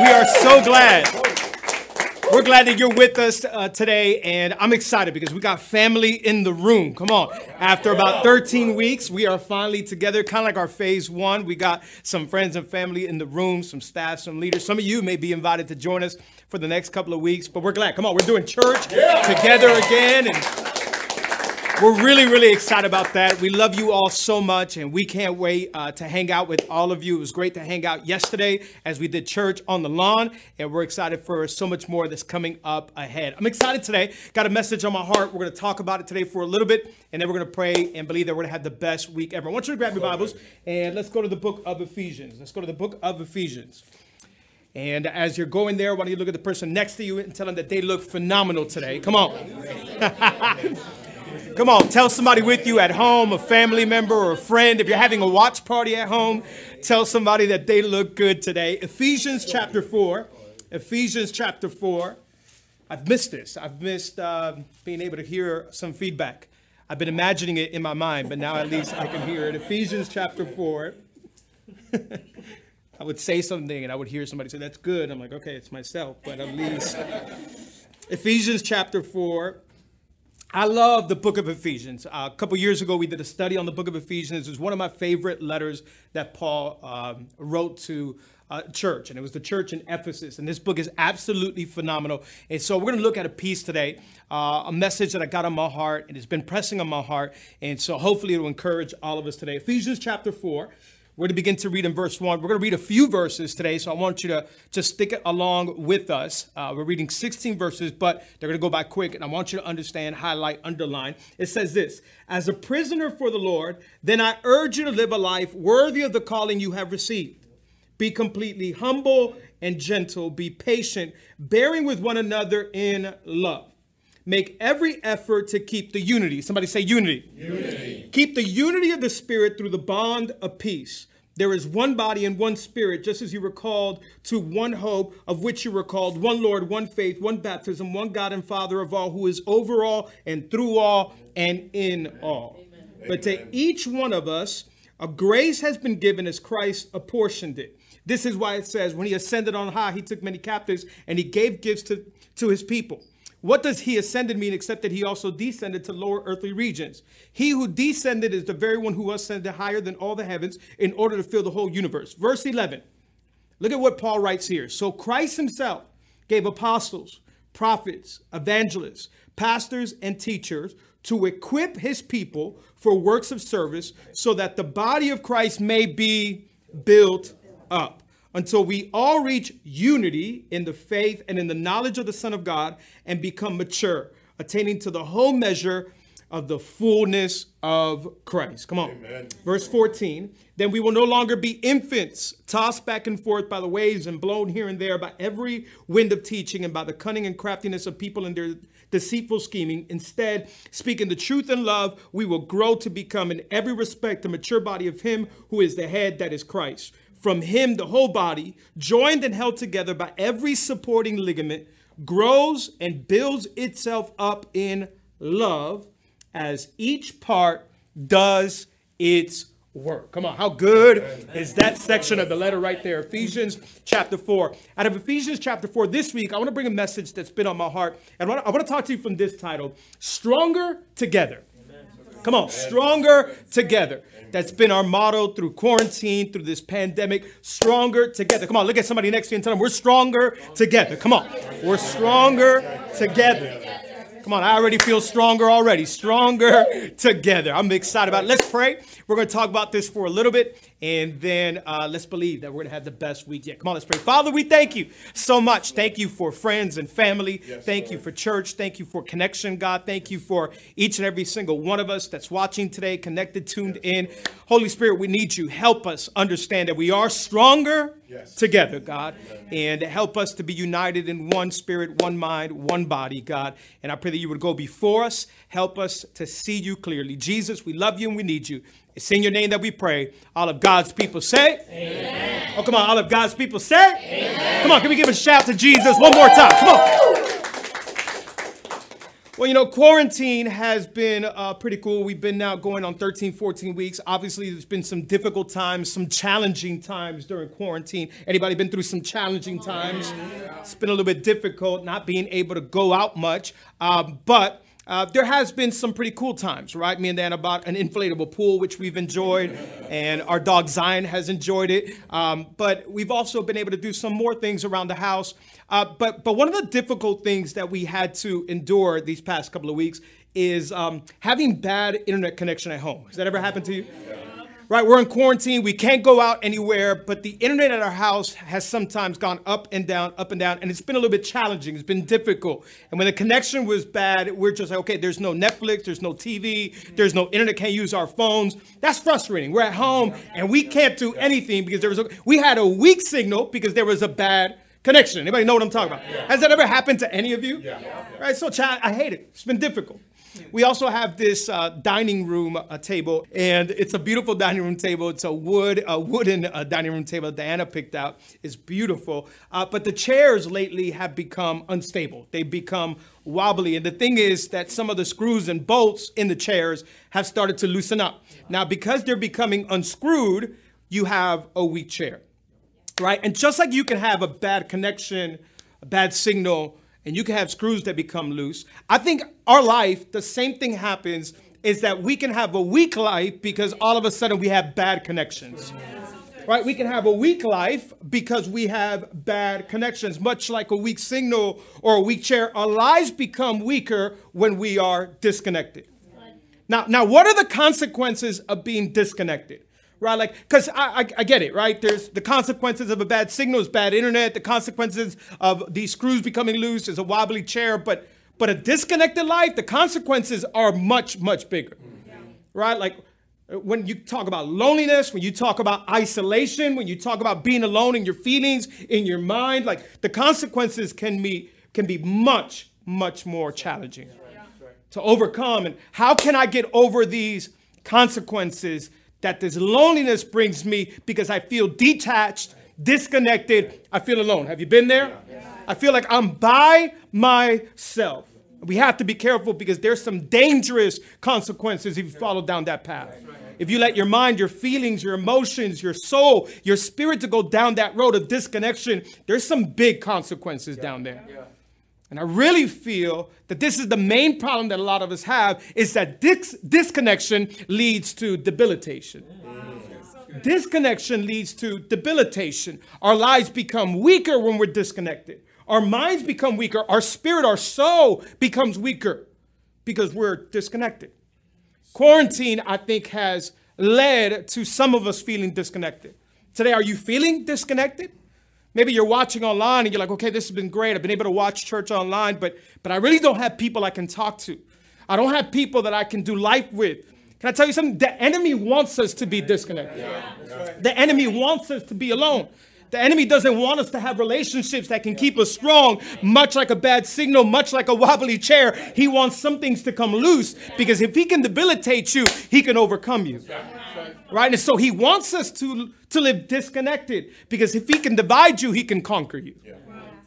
We are so glad. We're glad that you're with us uh, today, and I'm excited because we got family in the room. Come on. After about 13 weeks, we are finally together, kind of like our phase one. We got some friends and family in the room, some staff, some leaders. Some of you may be invited to join us for the next couple of weeks, but we're glad. Come on, we're doing church together again. And we're really, really excited about that. We love you all so much, and we can't wait uh, to hang out with all of you. It was great to hang out yesterday as we did church on the lawn, and we're excited for so much more that's coming up ahead. I'm excited today. Got a message on my heart. We're going to talk about it today for a little bit, and then we're going to pray and believe that we're going to have the best week ever. I want you to grab your Bibles, and let's go to the book of Ephesians. Let's go to the book of Ephesians. And as you're going there, why don't you look at the person next to you and tell them that they look phenomenal today? Come on. Come on, tell somebody with you at home, a family member or a friend. If you're having a watch party at home, tell somebody that they look good today. Ephesians chapter 4. Ephesians chapter 4. I've missed this. I've missed uh, being able to hear some feedback. I've been imagining it in my mind, but now at least I can hear it. Ephesians chapter 4. I would say something and I would hear somebody say, That's good. I'm like, Okay, it's myself, but at least. Ephesians chapter 4. I love the book of Ephesians. Uh, a couple years ago, we did a study on the book of Ephesians. It was one of my favorite letters that Paul um, wrote to uh, church, and it was the church in Ephesus. And this book is absolutely phenomenal. And so we're going to look at a piece today, uh, a message that I got on my heart, and it's been pressing on my heart. And so hopefully it will encourage all of us today. Ephesians chapter 4. We're going to begin to read in verse 1. We're going to read a few verses today, so I want you to just stick it along with us. Uh, we're reading 16 verses, but they're going to go by quick, and I want you to understand, highlight, underline. It says this As a prisoner for the Lord, then I urge you to live a life worthy of the calling you have received. Be completely humble and gentle, be patient, bearing with one another in love. Make every effort to keep the unity. Somebody say unity. Unity. Keep the unity of the Spirit through the bond of peace. There is one body and one spirit, just as you were called to one hope, of which you were called, one Lord, one faith, one baptism, one God and Father of all, who is over all and through all and in all. Amen. But to each one of us, a grace has been given as Christ apportioned it. This is why it says, when he ascended on high, he took many captives and he gave gifts to, to his people. What does he ascended mean except that he also descended to lower earthly regions? He who descended is the very one who ascended higher than all the heavens in order to fill the whole universe. Verse 11. Look at what Paul writes here. So Christ himself gave apostles, prophets, evangelists, pastors, and teachers to equip his people for works of service so that the body of Christ may be built up until we all reach unity in the faith and in the knowledge of the Son of God and become mature, attaining to the whole measure of the fullness of Christ. Come on. Amen. Verse 14. Then we will no longer be infants, tossed back and forth by the waves and blown here and there by every wind of teaching and by the cunning and craftiness of people and their deceitful scheming. Instead, speaking the truth in love, we will grow to become in every respect the mature body of Him who is the head, that is Christ. From him, the whole body, joined and held together by every supporting ligament, grows and builds itself up in love as each part does its work. Come on, how good is that section of the letter right there? Ephesians chapter 4. Out of Ephesians chapter 4, this week, I want to bring a message that's been on my heart. And I want to, talk to you from this title Stronger Together. Come on, stronger together. That's been our motto through quarantine, through this pandemic. Stronger together. Come on, look at somebody next to you and tell them we're stronger together. Come on, we're stronger together. Come on, I already feel stronger already. Stronger together. I'm excited about it. Let's pray. We're going to talk about this for a little bit, And then uh, let's believe that we're going to have the best week yet. Come on, let's pray. Father, we thank you so much. Thank you for friends and family. Yes, thank Lord. you for church. Thank you for connection, God. Thank you for each and every single one of us that's watching today, connected, tuned in. Holy Spirit, we need you. Help us understand that we are stronger yes. together, God, and help us to be united in one spirit, one mind, one body, God. And I pray that you would go before us, help us to see you clearly. Jesus, we love you and we need you. It's in your name that we pray. All of God's people say, Amen. Oh, come on. All of God's people say, Amen. Come on. Can we give a shout to Jesus one more time? Come on. Well, you know, quarantine has been uh, pretty cool. We've been now going on 13, 14 weeks. Obviously, there's been some difficult times, some challenging times during quarantine. Anybody been through some challenging times? It's been a little bit difficult not being able to go out much. Um, but uh, there has been some pretty cool times, right? Me and Dan bought an inflatable pool, which we've enjoyed, and our dog Zion has enjoyed it. Um, but we've also been able to do some more things around the house. Uh, but but one of the difficult things that we had to endure these past couple of weeks is um, having bad internet connection at home. Has that ever happened to you? Right? We're in quarantine. We can't go out anywhere, but the internet at our house has sometimes gone up and down, up and down, and it's been a little bit challenging. It's been difficult. And when the connection was bad, we're just like, okay, there's no Netflix, there's no TV, there's no internet, can't use our phones. That's frustrating. We're at home and we can't do anything because there was a, we had a weak signal because there was a bad connection. Anybody know what I'm talking about? Has that ever happened to any of you? Yeah. Right. So, child, I hate it. It's been difficult. We also have this uh, dining room uh, table, and it's a beautiful dining room table. It's a wood, a wooden uh, dining room table Diana picked out. It's beautiful, uh, but the chairs lately have become unstable. They've become wobbly, and the thing is that some of the screws and bolts in the chairs have started to loosen up. Now, because they're becoming unscrewed, you have a weak chair, right? And just like you can have a bad connection, a bad signal and you can have screws that become loose. I think our life, the same thing happens is that we can have a weak life because all of a sudden we have bad connections. Right? We can have a weak life because we have bad connections, much like a weak signal or a weak chair. Our lives become weaker when we are disconnected. Now, now what are the consequences of being disconnected? Right? Like, because I, I, I, get it, right? There's the consequences of a bad signal is bad internet. The consequences of these screws becoming loose is a wobbly chair. But but a disconnected life, the consequences are much much bigger, right? Like when you talk about loneliness, when you talk about isolation, when you talk about being alone in your feelings, in your mind, like the consequences can be can be much much more challenging to overcome. And how can I get over these consequences that this loneliness brings me because I feel detached, disconnected. I feel alone. Have you been there? I feel like I'm by myself. We have to be careful because there's some dangerous consequences if you follow down that path. If you let your mind, your feelings, your emotions, your soul, your spirit to go down that road of disconnection, there's some big consequences down there. And I really feel that this is the main problem that a lot of us have is that dis- disconnection leads to debilitation. Disconnection leads to debilitation. Our lives become weaker when we're disconnected. Our minds become weaker. Our spirit, our soul becomes weaker because we're disconnected. Quarantine, I think, has led to some of us feeling disconnected. Today, are you feeling disconnected? Maybe you're watching online and you're like, okay, this has been great. I've been able to watch church online, but, but I really don't have people I can talk to. I don't have people that I can do life with. Can I tell you something? The enemy wants us to be disconnected. Yeah. The enemy wants us to be alone. The enemy doesn't want us to have relationships that can keep us strong, much like a bad signal, much like a wobbly chair. He wants some things to come loose because if he can debilitate you, he can overcome you. Right? And so he wants us to, to live disconnected because if he can divide you, he can conquer you. Yeah.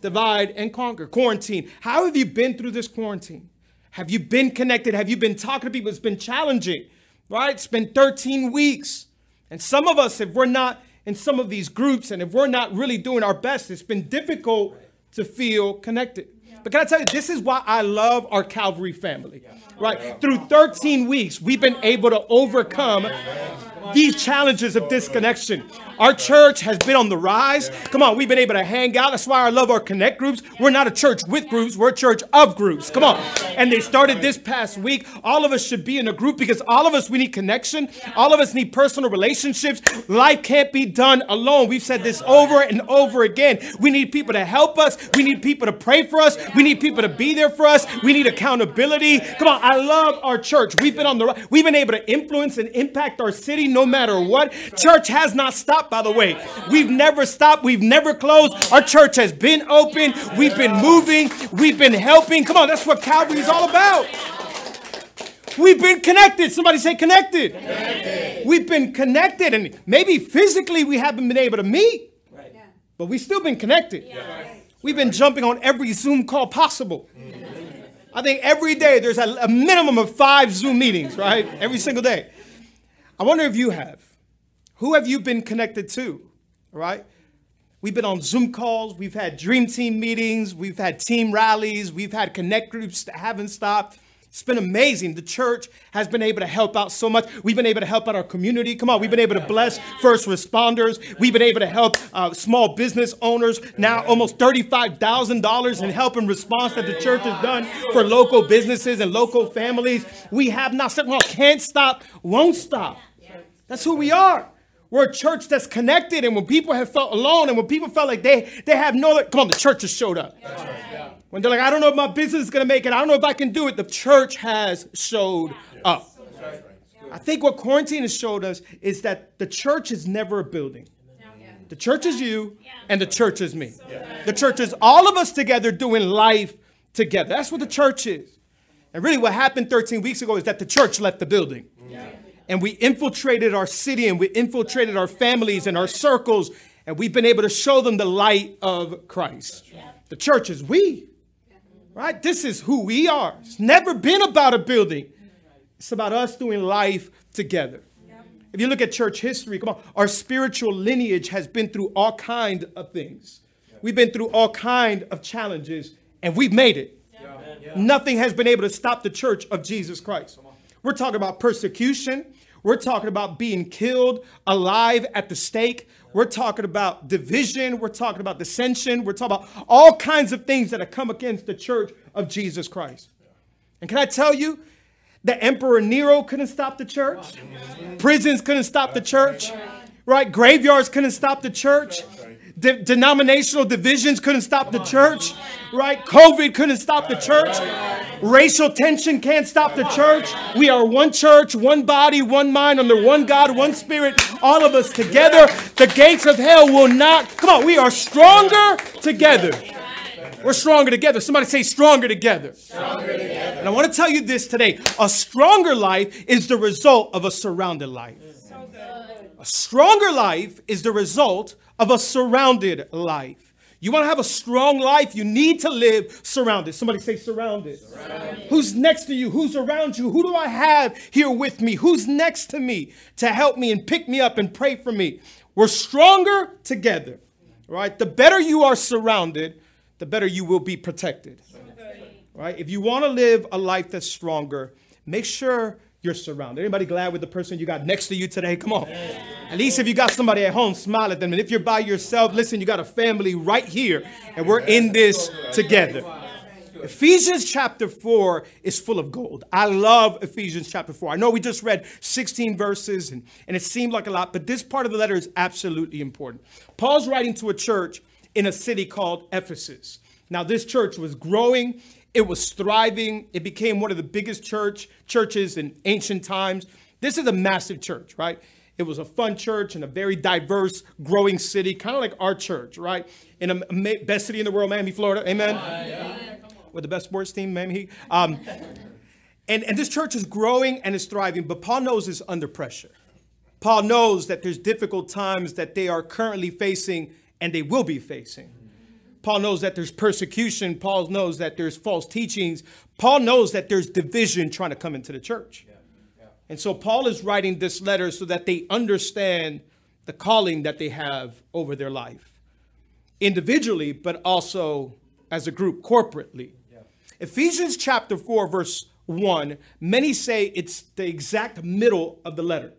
Divide and conquer. Quarantine. How have you been through this quarantine? Have you been connected? Have you been talking to people? It's been challenging, right? It's been 13 weeks. And some of us, if we're not in some of these groups and if we're not really doing our best, it's been difficult to feel connected. But can I tell you, this is why I love our Calvary family, right? Through 13 weeks, we've been able to overcome these challenges of disconnection. Our church has been on the rise. Come on, we've been able to hang out. That's why I love our connect groups. We're not a church with groups, we're a church of groups. Come on. And they started this past week. All of us should be in a group because all of us, we need connection. All of us need personal relationships. Life can't be done alone. We've said this over and over again. We need people to help us. We need people to pray for us. We need people to be there for us. We need accountability. Come on, I love our church. We've been on the we've been able to influence and impact our city no matter what. Church has not stopped, by the way. We've never stopped. We've never closed. Our church has been open. We've been moving. We've been helping. Come on, that's what Calvary is all about. We've been connected. Somebody say connected. connected. We've been connected, and maybe physically we haven't been able to meet, right. but we've still been connected. Yeah. We've been jumping on every Zoom call possible. Mm-hmm. I think every day there's a, a minimum of five Zoom meetings, right? Every single day. I wonder if you have. Who have you been connected to? Right? We've been on Zoom calls, we've had dream team meetings, we've had team rallies, we've had connect groups that haven't stopped. It's been amazing. The church has been able to help out so much. We've been able to help out our community. Come on, we've been able to bless first responders. We've been able to help uh, small business owners. Now, almost $35,000 in help and response that the church has done for local businesses and local families. We have not said, well, can't stop, won't stop. That's who we are. We're a church that's connected, and when people have felt alone, and when people felt like they they have no, come on, the church has showed up. When they're like, I don't know if my business is gonna make it, I don't know if I can do it. The church has showed up. I think what quarantine has showed us is that the church is never a building. The church is you, and the church is me. The church is all of us together doing life together. That's what the church is. And really, what happened 13 weeks ago is that the church left the building and we infiltrated our city and we infiltrated our families and our circles, and we've been able to show them the light of Christ. The church is we, right? This is who we are. It's never been about a building, it's about us doing life together. If you look at church history, come on, our spiritual lineage has been through all kind of things. We've been through all kind of challenges, and we've made it. Nothing has been able to stop the church of Jesus Christ. We're talking about persecution. We're talking about being killed alive at the stake. We're talking about division. We're talking about dissension. We're talking about all kinds of things that have come against the church of Jesus Christ. And can I tell you, the Emperor Nero couldn't stop the church. Prisons couldn't stop the church. Right? Graveyards couldn't stop the church. De- denominational divisions couldn't stop the church, right? COVID couldn't stop the church. Racial tension can't stop the church. We are one church, one body, one mind, under one God, one spirit, all of us together. The gates of hell will not. Come on, we are stronger together. We're stronger together. Somebody say stronger together. stronger together. And I want to tell you this today a stronger life is the result of a surrounded life. A stronger life is the result of a surrounded life. You want to have a strong life, you need to live surrounded. Somebody say surrounded. surrounded. Who's next to you? Who's around you? Who do I have here with me? Who's next to me to help me and pick me up and pray for me? We're stronger together. Right? The better you are surrounded, the better you will be protected. Right? If you want to live a life that's stronger, make sure you're surrounded. Anybody glad with the person you got next to you today? Come on. At least if you got somebody at home, smile at them. And if you're by yourself, listen, you got a family right here, and we're in this together. Ephesians chapter 4 is full of gold. I love Ephesians chapter 4. I know we just read 16 verses and, and it seemed like a lot, but this part of the letter is absolutely important. Paul's writing to a church in a city called Ephesus. Now, this church was growing it was thriving. It became one of the biggest church churches in ancient times. This is a massive church, right? It was a fun church in a very diverse, growing city, kind of like our church, right? In a best city in the world, Miami, Florida. Amen. Uh, yeah. With the best sports team, Miami. Um, and, and this church is growing and is thriving, but Paul knows it's under pressure. Paul knows that there's difficult times that they are currently facing and they will be facing. Paul knows that there's persecution. Paul knows that there's false teachings. Paul knows that there's division trying to come into the church. Yeah. Yeah. And so Paul is writing this letter so that they understand the calling that they have over their life, individually, but also as a group, corporately. Yeah. Ephesians chapter 4, verse 1, many say it's the exact middle of the letter.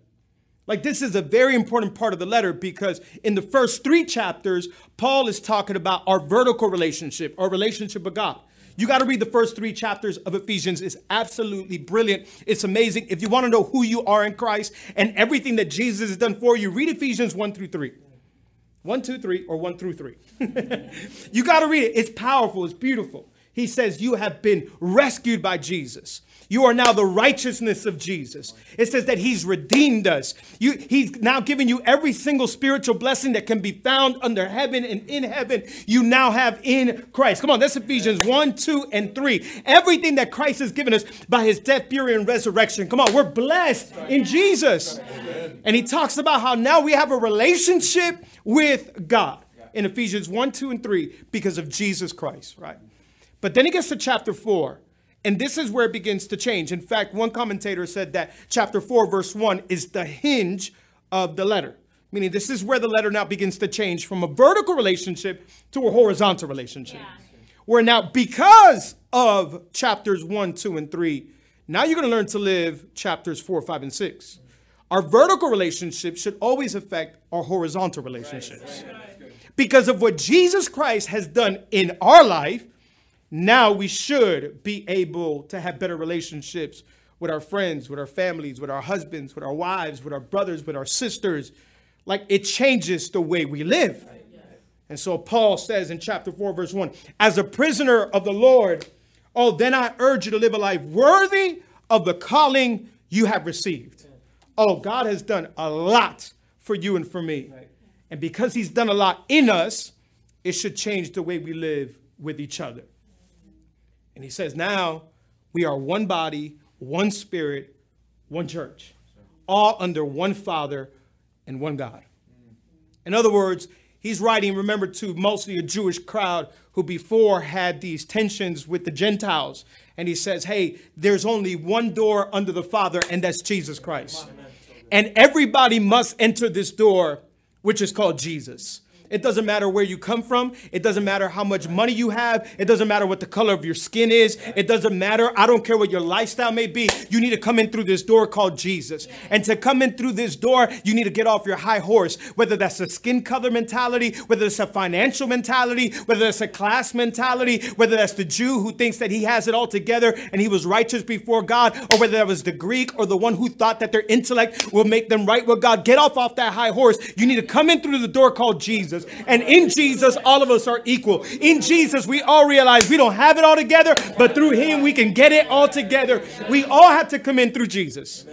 Like, this is a very important part of the letter because in the first three chapters, Paul is talking about our vertical relationship, our relationship with God. You got to read the first three chapters of Ephesians. It's absolutely brilliant. It's amazing. If you want to know who you are in Christ and everything that Jesus has done for you, read Ephesians 1 through 3. 1, 2, 3, or 1 through 3. you got to read it. It's powerful, it's beautiful. He says, You have been rescued by Jesus. You are now the righteousness of Jesus. It says that He's redeemed us. You, he's now given you every single spiritual blessing that can be found under heaven and in heaven. You now have in Christ. Come on, that's Ephesians 1, 2, and 3. Everything that Christ has given us by His death, burial, and resurrection. Come on, we're blessed in Jesus. And He talks about how now we have a relationship with God in Ephesians 1, 2, and 3 because of Jesus Christ, right? But then he gets to chapter 4, and this is where it begins to change. In fact, one commentator said that chapter 4, verse 1 is the hinge of the letter, meaning this is where the letter now begins to change from a vertical relationship to a horizontal relationship. Yeah. Where now, because of chapters 1, 2, and 3, now you're going to learn to live chapters 4, 5, and 6. Our vertical relationship should always affect our horizontal relationships. Because of what Jesus Christ has done in our life, now we should be able to have better relationships with our friends, with our families, with our husbands, with our wives, with our brothers, with our sisters. Like it changes the way we live. And so Paul says in chapter 4, verse 1 As a prisoner of the Lord, oh, then I urge you to live a life worthy of the calling you have received. Oh, God has done a lot for you and for me. And because He's done a lot in us, it should change the way we live with each other. And he says, now we are one body, one spirit, one church, all under one Father and one God. In other words, he's writing, remember, to mostly a Jewish crowd who before had these tensions with the Gentiles. And he says, hey, there's only one door under the Father, and that's Jesus Christ. And everybody must enter this door, which is called Jesus. It doesn't matter where you come from. It doesn't matter how much money you have. It doesn't matter what the color of your skin is. It doesn't matter. I don't care what your lifestyle may be. You need to come in through this door called Jesus. And to come in through this door, you need to get off your high horse, whether that's a skin color mentality, whether it's a financial mentality, whether it's a class mentality, whether that's the Jew who thinks that he has it all together and he was righteous before God, or whether that was the Greek or the one who thought that their intellect will make them right with God. Get off off that high horse. You need to come in through the door called Jesus. Jesus. And in Jesus, all of us are equal. In Jesus, we all realize we don't have it all together, but through Him, we can get it all together. We all have to come in through Jesus.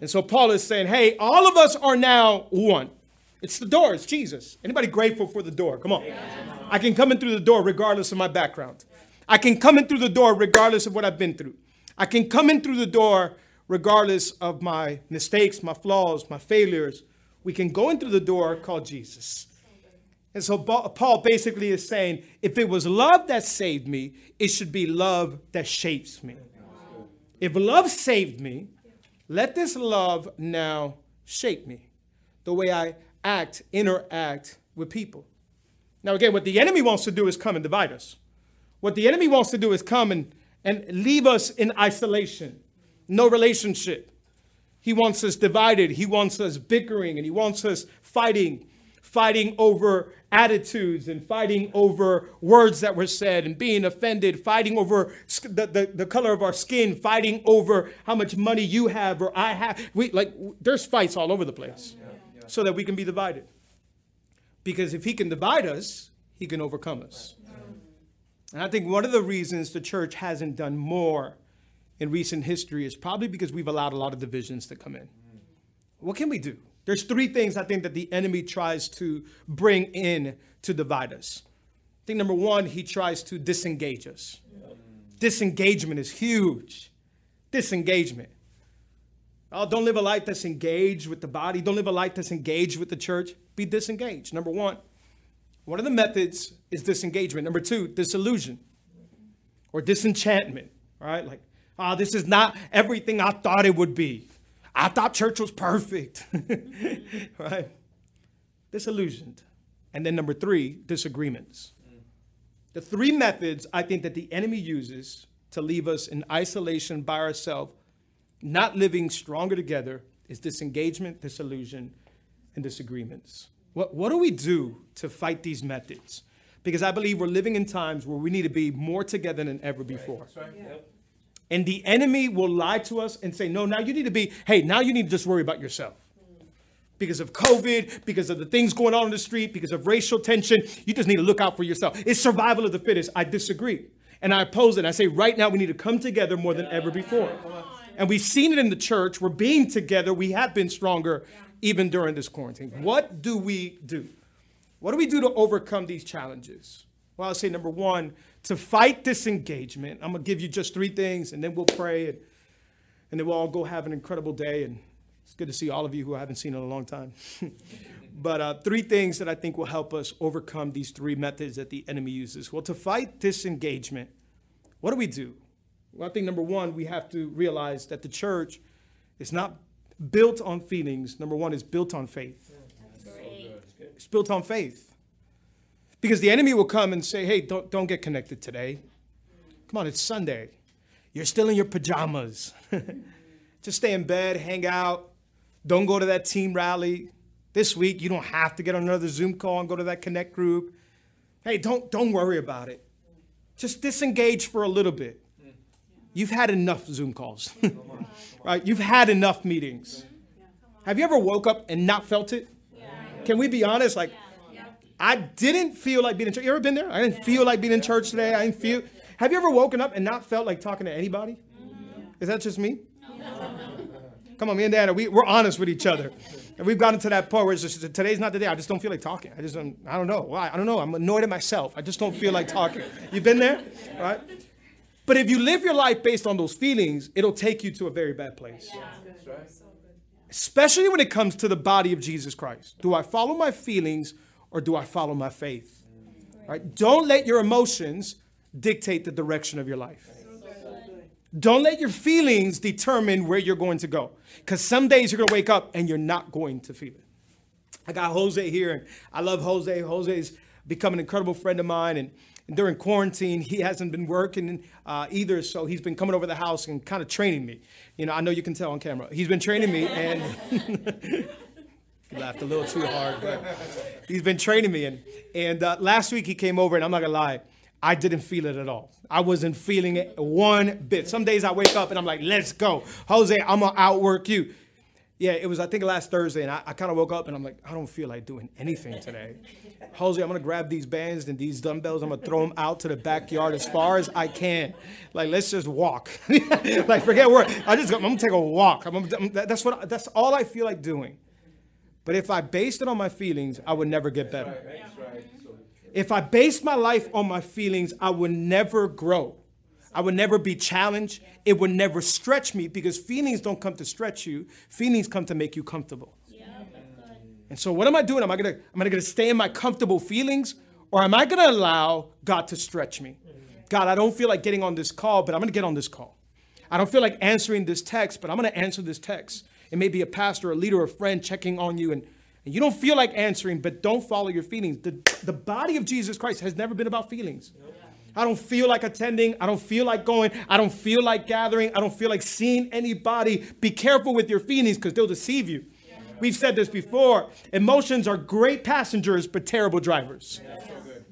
And so Paul is saying, hey, all of us are now one. It's the door, it's Jesus. Anybody grateful for the door? Come on. I can come in through the door regardless of my background. I can come in through the door regardless of what I've been through. I can come in through the door regardless of my mistakes, my flaws, my failures. We can go in through the door called Jesus. And so Paul basically is saying if it was love that saved me, it should be love that shapes me. If love saved me, let this love now shape me, the way I act, interact with people. Now, again, what the enemy wants to do is come and divide us. What the enemy wants to do is come and, and leave us in isolation, no relationship. He wants us divided, he wants us bickering, and he wants us fighting fighting over attitudes and fighting over words that were said and being offended, fighting over the, the, the, color of our skin, fighting over how much money you have or I have. We like there's fights all over the place yeah, yeah. so that we can be divided. Because if he can divide us, he can overcome us. And I think one of the reasons the church hasn't done more in recent history is probably because we've allowed a lot of divisions to come in. What can we do? There's three things I think that the enemy tries to bring in to divide us. I think number one, he tries to disengage us. Disengagement is huge. Disengagement. Oh, don't live a life that's engaged with the body. Don't live a life that's engaged with the church. Be disengaged. Number one. One of the methods is disengagement. Number two, disillusion or disenchantment. Right? Like, ah, oh, this is not everything I thought it would be. I thought church was perfect. right? Disillusioned. And then number three, disagreements. The three methods I think that the enemy uses to leave us in isolation by ourselves, not living stronger together, is disengagement, disillusion, and disagreements. What, what do we do to fight these methods? Because I believe we're living in times where we need to be more together than ever before. Right. Right. Yep. And the enemy will lie to us and say, no, now you need to be, hey, now you need to just worry about yourself. Because of COVID, because of the things going on in the street, because of racial tension, you just need to look out for yourself. It's survival of the fittest. I disagree. And I oppose it. I say, right now, we need to come together more than ever before. And we've seen it in the church. We're being together. We have been stronger even during this quarantine. What do we do? What do we do to overcome these challenges? Well, I'll say number one, to fight disengagement. I'm going to give you just three things and then we'll pray and, and then we'll all go have an incredible day. And it's good to see all of you who I haven't seen in a long time. but uh, three things that I think will help us overcome these three methods that the enemy uses. Well, to fight disengagement, what do we do? Well, I think number one, we have to realize that the church is not built on feelings. Number one is built on faith. It's built on faith. Because the enemy will come and say, hey, don't, don't get connected today. Come on, it's Sunday. You're still in your pajamas. Just stay in bed, hang out. Don't go to that team rally. This week, you don't have to get on another Zoom call and go to that connect group. Hey, don't, don't worry about it. Just disengage for a little bit. You've had enough Zoom calls, right? You've had enough meetings. Have you ever woke up and not felt it? Can we be honest? Like, I didn't feel like being in church. You ever been there? I didn't feel like being in church today. I didn't feel. Have you ever woken up and not felt like talking to anybody? Is that just me? Come on, me and Dad, we, we're honest with each other. And we've gotten to that point where it's just, today's not the day. I just don't feel like talking. I just don't, I don't know. Why? I don't know. I'm annoyed at myself. I just don't feel like talking. You've been there? Right? But if you live your life based on those feelings, it'll take you to a very bad place. Especially when it comes to the body of Jesus Christ. Do I follow my feelings or do I follow my faith? Right? Don't let your emotions dictate the direction of your life. Don't let your feelings determine where you're going to go. Because some days you're going to wake up and you're not going to feel it. I got Jose here, and I love Jose. Jose's become an incredible friend of mine. And during quarantine, he hasn't been working uh, either, so he's been coming over the house and kind of training me. You know, I know you can tell on camera. He's been training me, and he laughed a little too hard, but he's been training me. And, and uh, last week he came over, and I'm not gonna lie, I didn't feel it at all. I wasn't feeling it one bit. Some days I wake up and I'm like, let's go. Jose, I'm gonna outwork you. Yeah, it was, I think, last Thursday, and I, I kind of woke up and I'm like, I don't feel like doing anything today. Jose, I'm gonna grab these bands and these dumbbells, I'm gonna throw them out to the backyard as far as I can. Like, let's just walk. like, forget work. I just, I'm gonna take a walk. I'm, I'm, that's, what, that's all I feel like doing. But if I based it on my feelings, I would never get better. If I based my life on my feelings, I would never grow. I would never be challenged. It would never stretch me because feelings don't come to stretch you. Feelings come to make you comfortable. Yeah, and so what am I doing? Am I gonna am I gonna stay in my comfortable feelings or am I gonna allow God to stretch me? God, I don't feel like getting on this call, but I'm gonna get on this call. I don't feel like answering this text, but I'm gonna answer this text. It may be a pastor, a leader, or a friend checking on you, and, and you don't feel like answering, but don't follow your feelings. The, the body of Jesus Christ has never been about feelings. I don't feel like attending. I don't feel like going. I don't feel like gathering. I don't feel like seeing anybody. Be careful with your feelings because they'll deceive you. We've said this before. Emotions are great passengers, but terrible drivers.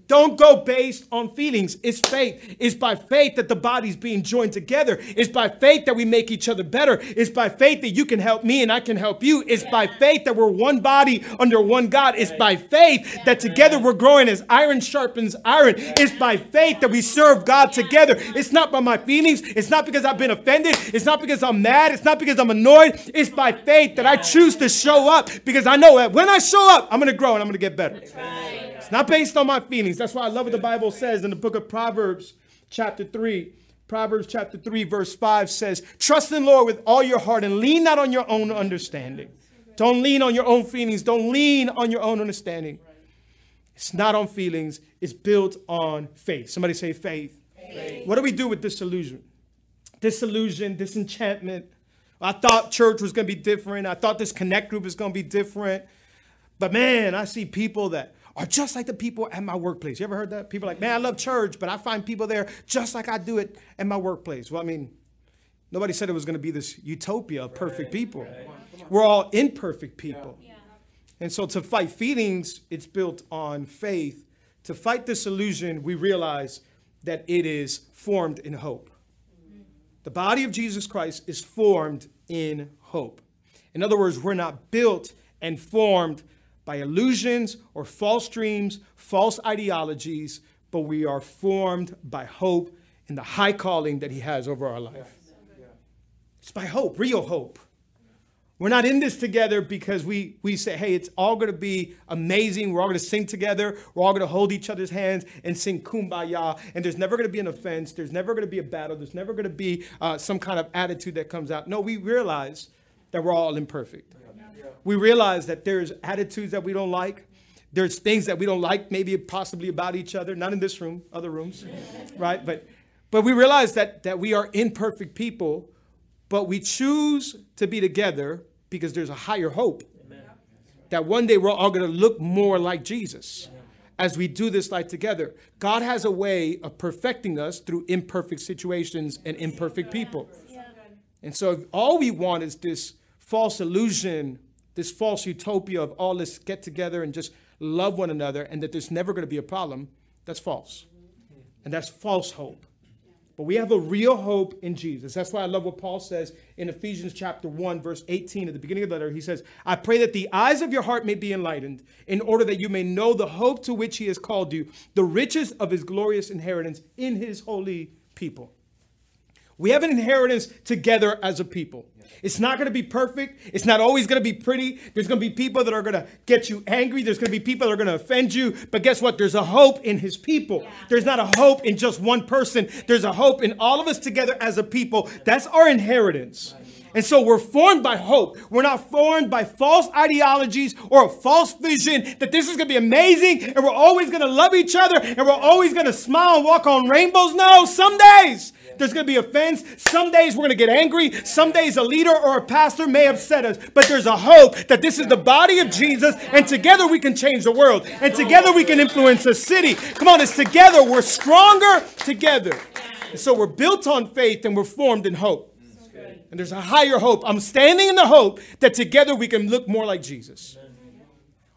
Don't go based on feelings. It's faith. It's by faith that the body's being joined together. It's by faith that we make each other better. It's by faith that you can help me and I can help you. It's by faith that we're one body under one God. It's by faith that together we're growing as iron sharpens iron. It's by faith that we serve God together. It's not by my feelings. It's not because I've been offended. It's not because I'm mad. It's not because I'm annoyed. It's by faith that I choose to show up because I know that when I show up, I'm going to grow and I'm going to get better. It's not based on my feelings. That's why I love what the Bible says in the book of Proverbs, chapter 3. Proverbs chapter 3, verse 5 says, Trust in the Lord with all your heart and lean not on your own understanding. Don't lean on your own feelings. Don't lean on your own understanding. It's not on feelings, it's built on faith. Somebody say faith. faith. What do we do with disillusion? Disillusion, disenchantment. I thought church was going to be different. I thought this connect group was going to be different. But man, I see people that are just like the people at my workplace. You ever heard that? People like, man, I love church, but I find people there just like I do it at my workplace. Well, I mean, Nobody said it was going to be this utopia of perfect people. We're all imperfect people. And so to fight feelings, it's built on faith. To fight this illusion, we realize that it is formed in hope. Mm-hmm. The body of Jesus Christ is formed in hope. In other words, we're not built and formed by illusions or false dreams, false ideologies, but we are formed by hope in the high calling that He has over our life. It's by hope, real hope. We're not in this together because we, we say, hey, it's all going to be amazing. We're all going to sing together. We're all going to hold each other's hands and sing kumbaya. And there's never going to be an offense. There's never going to be a battle. There's never going to be uh, some kind of attitude that comes out. No, we realize that we're all imperfect. We realize that there's attitudes that we don't like. There's things that we don't like, maybe possibly about each other. Not in this room, other rooms, right? But, but we realize that, that we are imperfect people but we choose to be together because there's a higher hope Amen. that one day we're all going to look more like Jesus as we do this life together. God has a way of perfecting us through imperfect situations and imperfect people. And so all we want is this false illusion, this false utopia of all this get together and just love one another and that there's never going to be a problem. That's false. And that's false hope. But we have a real hope in Jesus. That's why I love what Paul says in Ephesians chapter 1, verse 18, at the beginning of the letter. He says, I pray that the eyes of your heart may be enlightened, in order that you may know the hope to which he has called you, the riches of his glorious inheritance in his holy people. We have an inheritance together as a people. It's not going to be perfect. It's not always going to be pretty. There's going to be people that are going to get you angry. There's going to be people that are going to offend you. But guess what? There's a hope in his people. Yeah. There's not a hope in just one person. There's a hope in all of us together as a people. That's our inheritance. And so we're formed by hope. We're not formed by false ideologies or a false vision that this is going to be amazing and we're always going to love each other and we're always going to smile and walk on rainbows. No, some days there's going to be offense. Some days we're going to get angry. Some days a leader or a pastor may upset us. But there's a hope that this is the body of Jesus and together we can change the world. And together we can influence a city. Come on, it's together. We're stronger together. And so we're built on faith and we're formed in hope. And there's a higher hope. I'm standing in the hope that together we can look more like Jesus.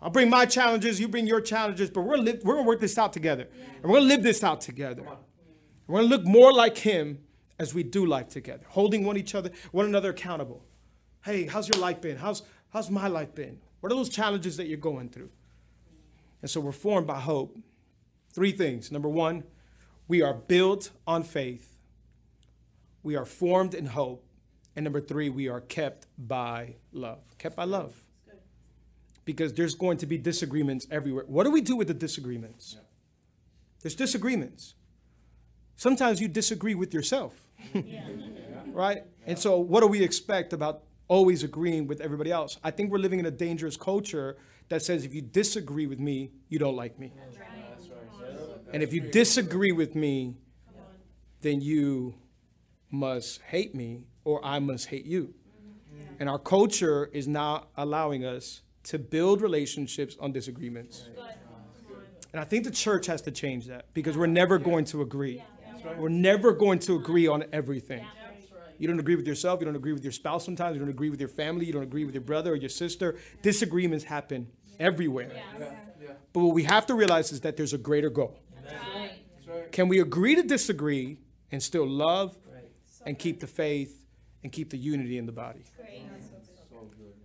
I'll bring my challenges, you bring your challenges, but we're, li- we're going to work this out together. And we're going to live this out together. We're going to look more like him as we do life together, holding one each other, one another accountable. Hey, how's your life been? How's, how's my life been? What are those challenges that you're going through? And so we're formed by hope. Three things. Number one, we are built on faith. We are formed in hope. And number three, we are kept by love. Kept by love. Because there's going to be disagreements everywhere. What do we do with the disagreements? There's disagreements sometimes you disagree with yourself. right? And so, what do we expect about always agreeing with everybody else? I think we're living in a dangerous culture that says if you disagree with me, you don't like me. And if you disagree with me, then you must hate me or I must hate you. And our culture is not allowing us to build relationships on disagreements. And I think the church has to change that because we're never going to agree. We're never going to agree on everything. You don't agree with yourself. You don't agree with your spouse sometimes. You don't agree with your family. You don't agree with your brother or your sister. Disagreements happen everywhere. But what we have to realize is that there's a greater goal. Can we agree to disagree and still love and keep the faith and keep the unity in the body?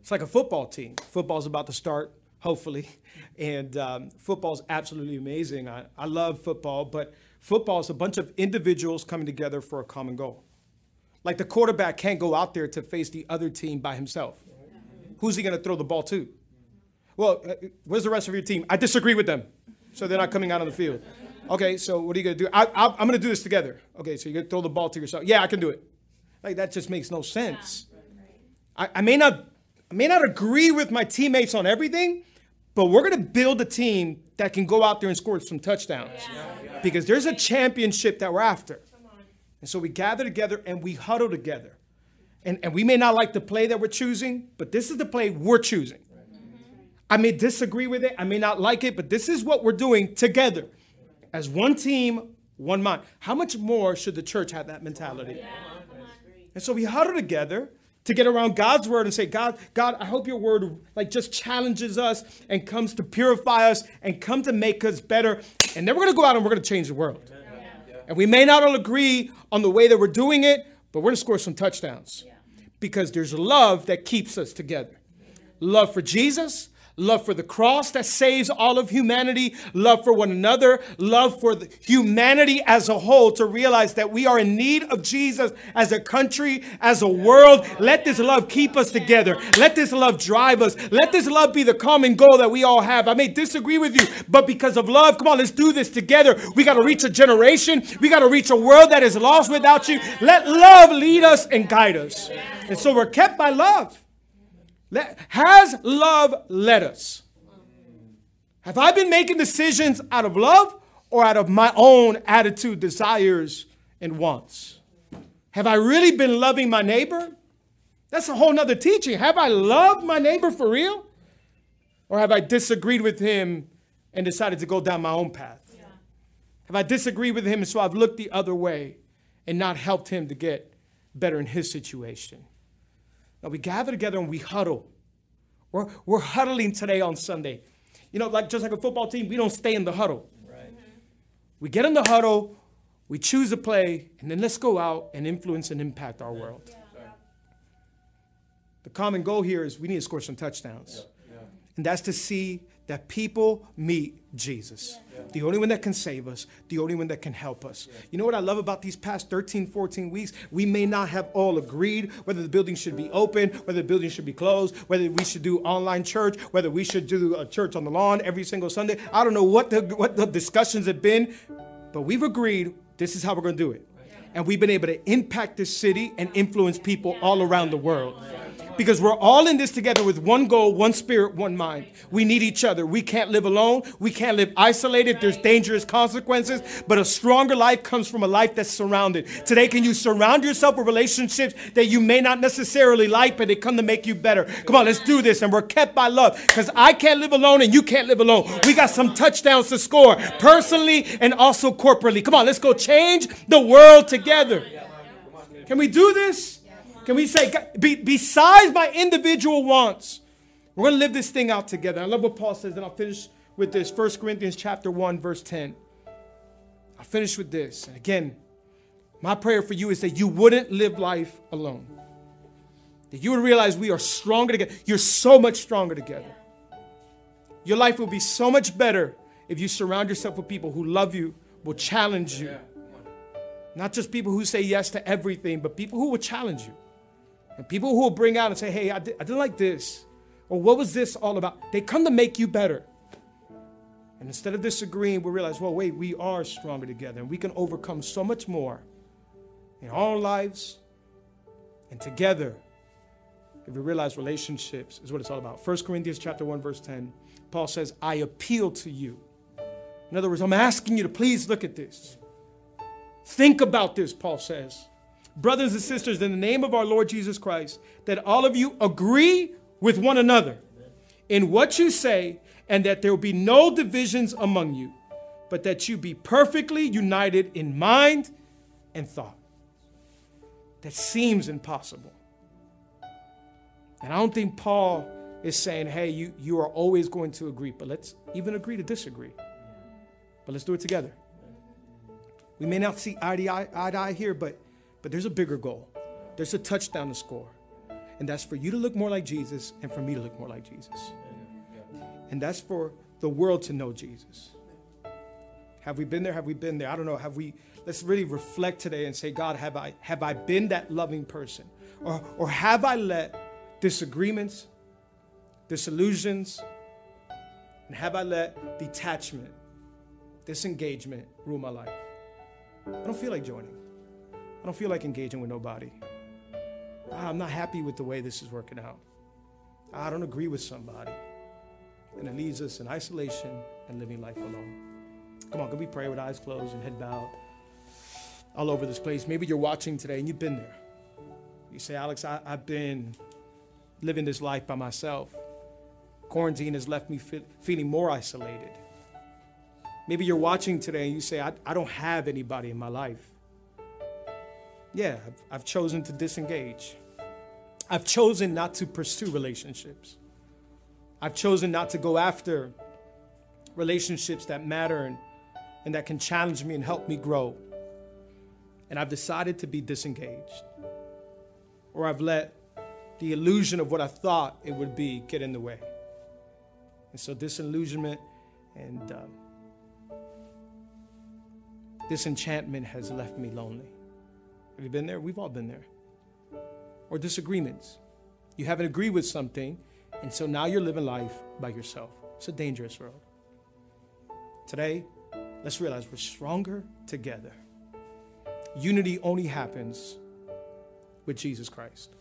It's like a football team. Football's about to start, hopefully. And um, football's absolutely amazing. I, I love football, but Football is a bunch of individuals coming together for a common goal. Like the quarterback can't go out there to face the other team by himself. Who's he going to throw the ball to? Well, uh, where's the rest of your team? I disagree with them. So they're not coming out on the field. Okay, so what are you going to do? I, am going to do this together. Okay, so you're going to throw the ball to yourself. Yeah, I can do it. Like, that just makes no sense. I, I, may not, I may not agree with my teammates on everything, but we're going to build a team that can go out there and score some touchdowns. Yeah because there's a championship that we're after. And so we gather together and we huddle together. And, and we may not like the play that we're choosing, but this is the play we're choosing. Mm-hmm. I may disagree with it, I may not like it, but this is what we're doing together as one team, one mind. How much more should the church have that mentality? And so we huddle together to get around God's word and say, God, God, I hope your word like just challenges us and comes to purify us and come to make us better. And then we're gonna go out and we're gonna change the world. And we may not all agree on the way that we're doing it, but we're gonna score some touchdowns. Because there's love that keeps us together. Love for Jesus, love for the cross that saves all of humanity, love for one another, love for humanity as a whole to realize that we are in need of Jesus as a country, as a world. Let this love keep us together. Let this love drive us. Let this love be the common goal that we all have. I may disagree with you, but because of love, come on, let's do this together. We got to reach a generation. We got to reach a world that is lost without you. Let love lead us and guide us. And so we're kept by love. Let, has love led us? Have I been making decisions out of love or out of my own attitude, desires, and wants? Have I really been loving my neighbor? That's a whole nother teaching. Have I loved my neighbor for real? Or have I disagreed with him and decided to go down my own path? Yeah. Have I disagreed with him and so I've looked the other way and not helped him to get better in his situation? Now we gather together and we huddle. We're, we're huddling today on Sunday. You know, like just like a football team, we don't stay in the huddle. Right. We get in the huddle, we choose a play, and then let's go out and influence and impact our world. Yeah. The common goal here is we need to score some touchdowns. Yeah. Yeah. And that's to see that people meet Jesus. The only one that can save us, the only one that can help us. You know what I love about these past 13, 14 weeks? We may not have all agreed whether the building should be open, whether the building should be closed, whether we should do online church, whether we should do a church on the lawn every single Sunday. I don't know what the, what the discussions have been, but we've agreed this is how we're going to do it. And we've been able to impact this city and influence people all around the world because we're all in this together with one goal, one spirit, one mind. We need each other. We can't live alone. We can't live isolated. There's dangerous consequences, but a stronger life comes from a life that's surrounded. Today, can you surround yourself with relationships that you may not necessarily like, but they come to make you better? Come on, let's do this. And we're kept by love because I can't live alone and you can't live alone. We got some touchdowns to score personally and also corporately. Come on, let's go change the world together. Can we do this? Can we say, be, besides my individual wants, we're going to live this thing out together. I love what Paul says, and I'll finish with this 1 Corinthians chapter 1, verse 10. I'll finish with this. And again, my prayer for you is that you wouldn't live life alone. That you would realize we are stronger together. You're so much stronger together. Your life will be so much better if you surround yourself with people who love you, will challenge you. Not just people who say yes to everything, but people who will challenge you. And people who will bring out and say, hey, I, did, I didn't like this. Or what was this all about? They come to make you better. And instead of disagreeing, we realize, well, wait, we are stronger together and we can overcome so much more in our lives and together if we realize relationships is what it's all about. 1 Corinthians chapter 1, verse 10, Paul says, I appeal to you. In other words, I'm asking you to please look at this. Think about this, Paul says brothers and sisters, in the name of our Lord Jesus Christ, that all of you agree with one another in what you say, and that there will be no divisions among you, but that you be perfectly united in mind and thought. That seems impossible. And I don't think Paul is saying, hey, you, you are always going to agree, but let's even agree to disagree. But let's do it together. We may not see eye to eye, eye, to eye here, but but there's a bigger goal. There's a touchdown to score. And that's for you to look more like Jesus and for me to look more like Jesus. And that's for the world to know Jesus. Have we been there? Have we been there? I don't know. Have we let's really reflect today and say, God, have I have I been that loving person? Or or have I let disagreements, disillusions, and have I let detachment, disengagement rule my life? I don't feel like joining. I don't feel like engaging with nobody. Ah, I'm not happy with the way this is working out. I don't agree with somebody. And it leaves us in isolation and living life alone. Come on, can we pray with eyes closed and head bowed all over this place? Maybe you're watching today and you've been there. You say, Alex, I, have been living this life by myself. Quarantine has left me fe- feeling more isolated. Maybe you're watching today and you say, I, I don't have anybody in my life. Yeah, I've, I've chosen to disengage. I've chosen not to pursue relationships. I've chosen not to go after relationships that matter and, and that can challenge me and help me grow. And I've decided to be disengaged. Or I've let the illusion of what I thought it would be get in the way. And so disillusionment and um, disenchantment has left me lonely. Have you been there? We've all been there. Or disagreements. You haven't agreed with something, and so now you're living life by yourself. It's a dangerous world. Today, let's realize we're stronger together. Unity only happens with Jesus Christ.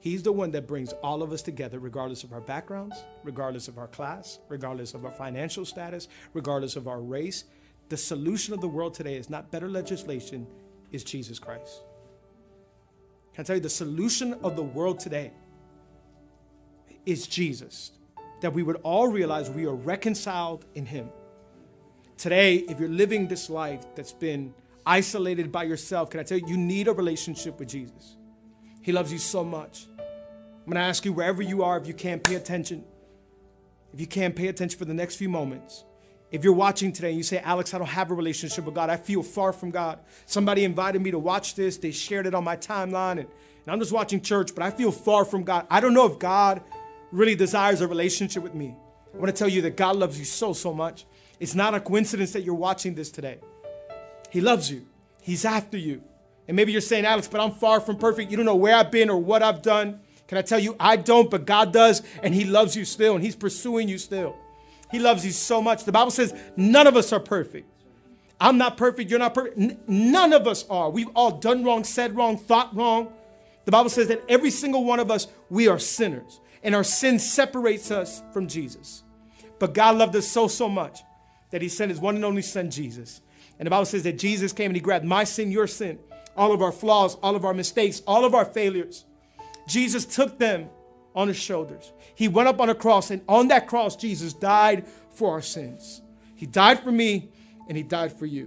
He's the one that brings all of us together, regardless of our backgrounds, regardless of our class, regardless of our financial status, regardless of our race. The solution of the world today is not better legislation, is Jesus Christ. Can I tell you, the solution of the world today is Jesus. That we would all realize we are reconciled in Him. Today, if you're living this life that's been isolated by yourself, can I tell you, you need a relationship with Jesus. He loves you so much. I'm to ask you, wherever you are, if you can't pay attention, if you can't pay attention for the next few moments, if you're watching today and you say, Alex, I don't have a relationship with God, I feel far from God. Somebody invited me to watch this, they shared it on my timeline, and, and I'm just watching church, but I feel far from God. I don't know if God really desires a relationship with me. I want to tell you that God loves you so, so much. It's not a coincidence that you're watching this today. He loves you, He's after you. And maybe you're saying, Alex, but I'm far from perfect. You don't know where I've been or what I've done. Can I tell you, I don't, but God does, and He loves you still, and He's pursuing you still. He loves you so much. The Bible says none of us are perfect. I'm not perfect. You're not perfect. N- none of us are. We've all done wrong, said wrong, thought wrong. The Bible says that every single one of us, we are sinners, and our sin separates us from Jesus. But God loved us so, so much that He sent His one and only Son, Jesus. And the Bible says that Jesus came and He grabbed my sin, your sin, all of our flaws, all of our mistakes, all of our failures. Jesus took them on his shoulders. He went up on a cross, and on that cross, Jesus died for our sins. He died for me, and he died for you.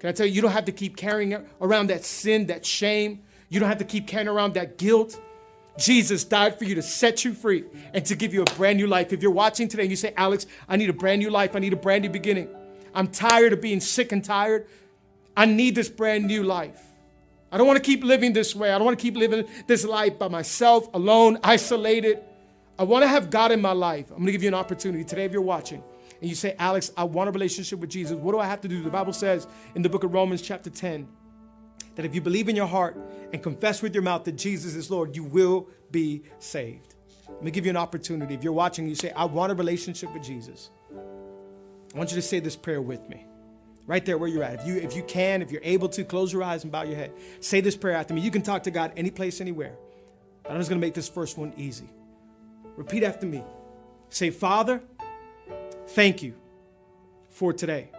Can I tell you, you don't have to keep carrying around that sin, that shame. You don't have to keep carrying around that guilt. Jesus died for you to set you free and to give you a brand new life. If you're watching today and you say, Alex, I need a brand new life, I need a brand new beginning. I'm tired of being sick and tired. I need this brand new life. I don't want to keep living this way. I don't want to keep living this life by myself, alone, isolated. I want to have God in my life. I'm going to give you an opportunity today if you're watching and you say, Alex, I want a relationship with Jesus. What do I have to do? The Bible says in the book of Romans, chapter 10, that if you believe in your heart and confess with your mouth that Jesus is Lord, you will be saved. Let me give you an opportunity. If you're watching and you say, I want a relationship with Jesus, I want you to say this prayer with me right there where you're at. If you if you can, if you're able to, close your eyes and bow your head. Say this prayer after me. You can talk to God any place, anywhere. But I'm just gonna make this first one easy. Repeat after me. Say, Father, thank you for today.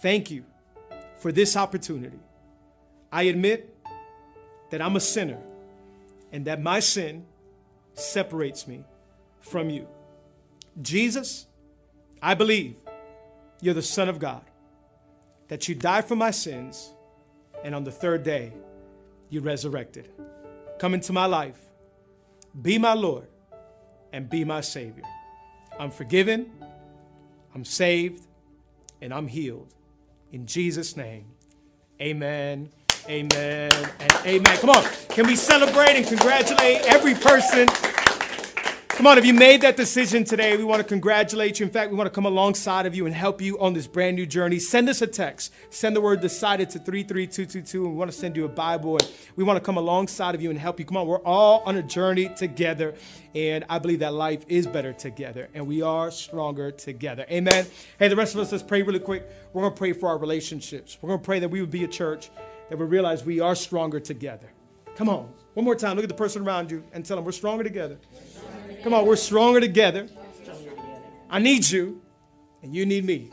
Thank you for this opportunity. I admit that I'm a sinner and that my sin separates me from you. Jesus, I believe you're the Son of God that you died for my sins, and on the third day, you resurrected. Come into my life, be my Lord, and be my Savior. I'm forgiven, I'm saved, and I'm healed. In Jesus' name, amen, amen, and amen. Come on, can we celebrate and congratulate every person? Come on, if you made that decision today, we want to congratulate you. In fact, we want to come alongside of you and help you on this brand new journey. Send us a text. Send the word decided to 33222, and we want to send you a Bible. And we want to come alongside of you and help you. Come on, we're all on a journey together, and I believe that life is better together, and we are stronger together. Amen. Hey, the rest of us, let's pray really quick. We're going to pray for our relationships. We're going to pray that we would be a church that would realize we are stronger together. Come on, one more time. Look at the person around you and tell them we're stronger together. Come on, we're stronger together. I need you, and you need me.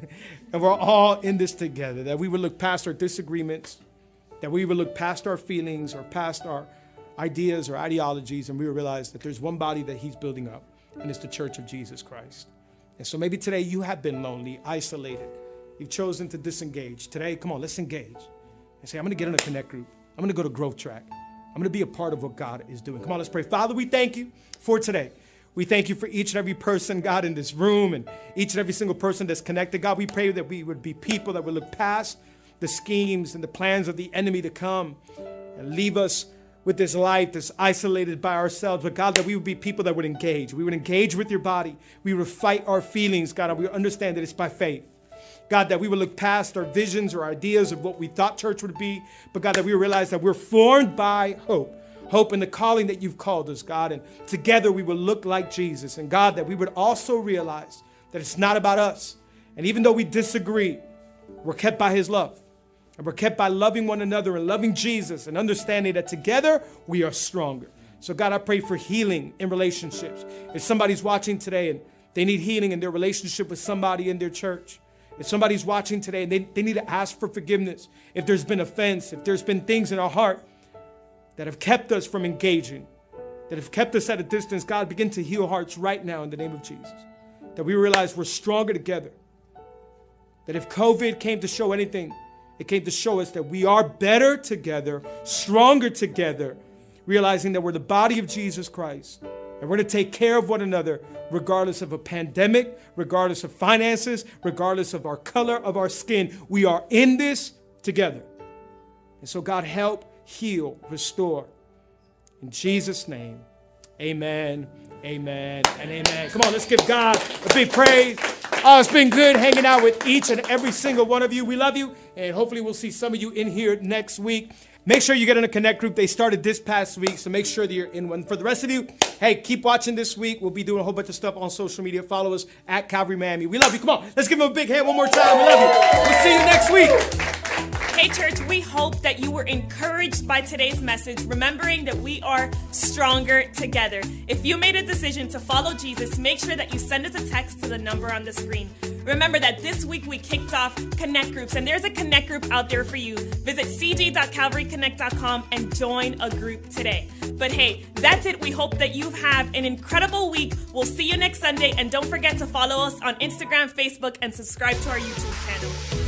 and we're all in this together. That we would look past our disagreements, that we would look past our feelings or past our ideas or ideologies, and we would realize that there's one body that He's building up, and it's the church of Jesus Christ. And so maybe today you have been lonely, isolated. You've chosen to disengage. Today, come on, let's engage. and say, I'm going to get in a connect group. I'm going to go to Growth Track. I'm going to be a part of what God is doing. Come on, let's pray. Father, we thank you for today. We thank you for each and every person, God, in this room and each and every single person that's connected. God, we pray that we would be people that would look past the schemes and the plans of the enemy to come and leave us with this life that's isolated by ourselves. But God, that we would be people that would engage. We would engage with your body. We would fight our feelings, God, and we would understand that it's by faith. God, that we would look past our visions or ideas of what we thought church would be, but God, that we realize that we're formed by hope. Hope in the calling that you've called us, God. And together we will look like Jesus. And God, that we would also realize that it's not about us. And even though we disagree, we're kept by his love. And we're kept by loving one another and loving Jesus and understanding that together we are stronger. So, God, I pray for healing in relationships. If somebody's watching today and they need healing in their relationship with somebody in their church, if somebody's watching today and they, they need to ask for forgiveness, if there's been offense, if there's been things in our heart that have kept us from engaging, that have kept us at a distance, God, begin to heal hearts right now in the name of Jesus. That we realize we're stronger together. That if COVID came to show anything, it came to show us that we are better together, stronger together, realizing that we're the body of Jesus Christ. And we're going to take care of one another regardless of a pandemic, regardless of finances, regardless of our color of our skin. We are in this together. And so, God, help, heal, restore. In Jesus' name, amen, amen, and amen. Come on, let's give God a big praise. Oh, it's been good hanging out with each and every single one of you. We love you, and hopefully, we'll see some of you in here next week. Make sure you get in a connect group. They started this past week, so make sure that you're in one. For the rest of you, hey, keep watching this week. We'll be doing a whole bunch of stuff on social media. Follow us at Calvary Miami. We love you. Come on, let's give them a big hand one more time. We love you. We'll see you next week. Hey, church, we hope that you were encouraged by today's message, remembering that we are stronger together. If you made a decision to follow Jesus, make sure that you send us a text to the number on the screen. Remember that this week we kicked off Connect Groups, and there's a Connect Group out there for you. Visit cg.calvaryconnect.com and join a group today. But hey, that's it. We hope that you have an incredible week. We'll see you next Sunday, and don't forget to follow us on Instagram, Facebook, and subscribe to our YouTube channel.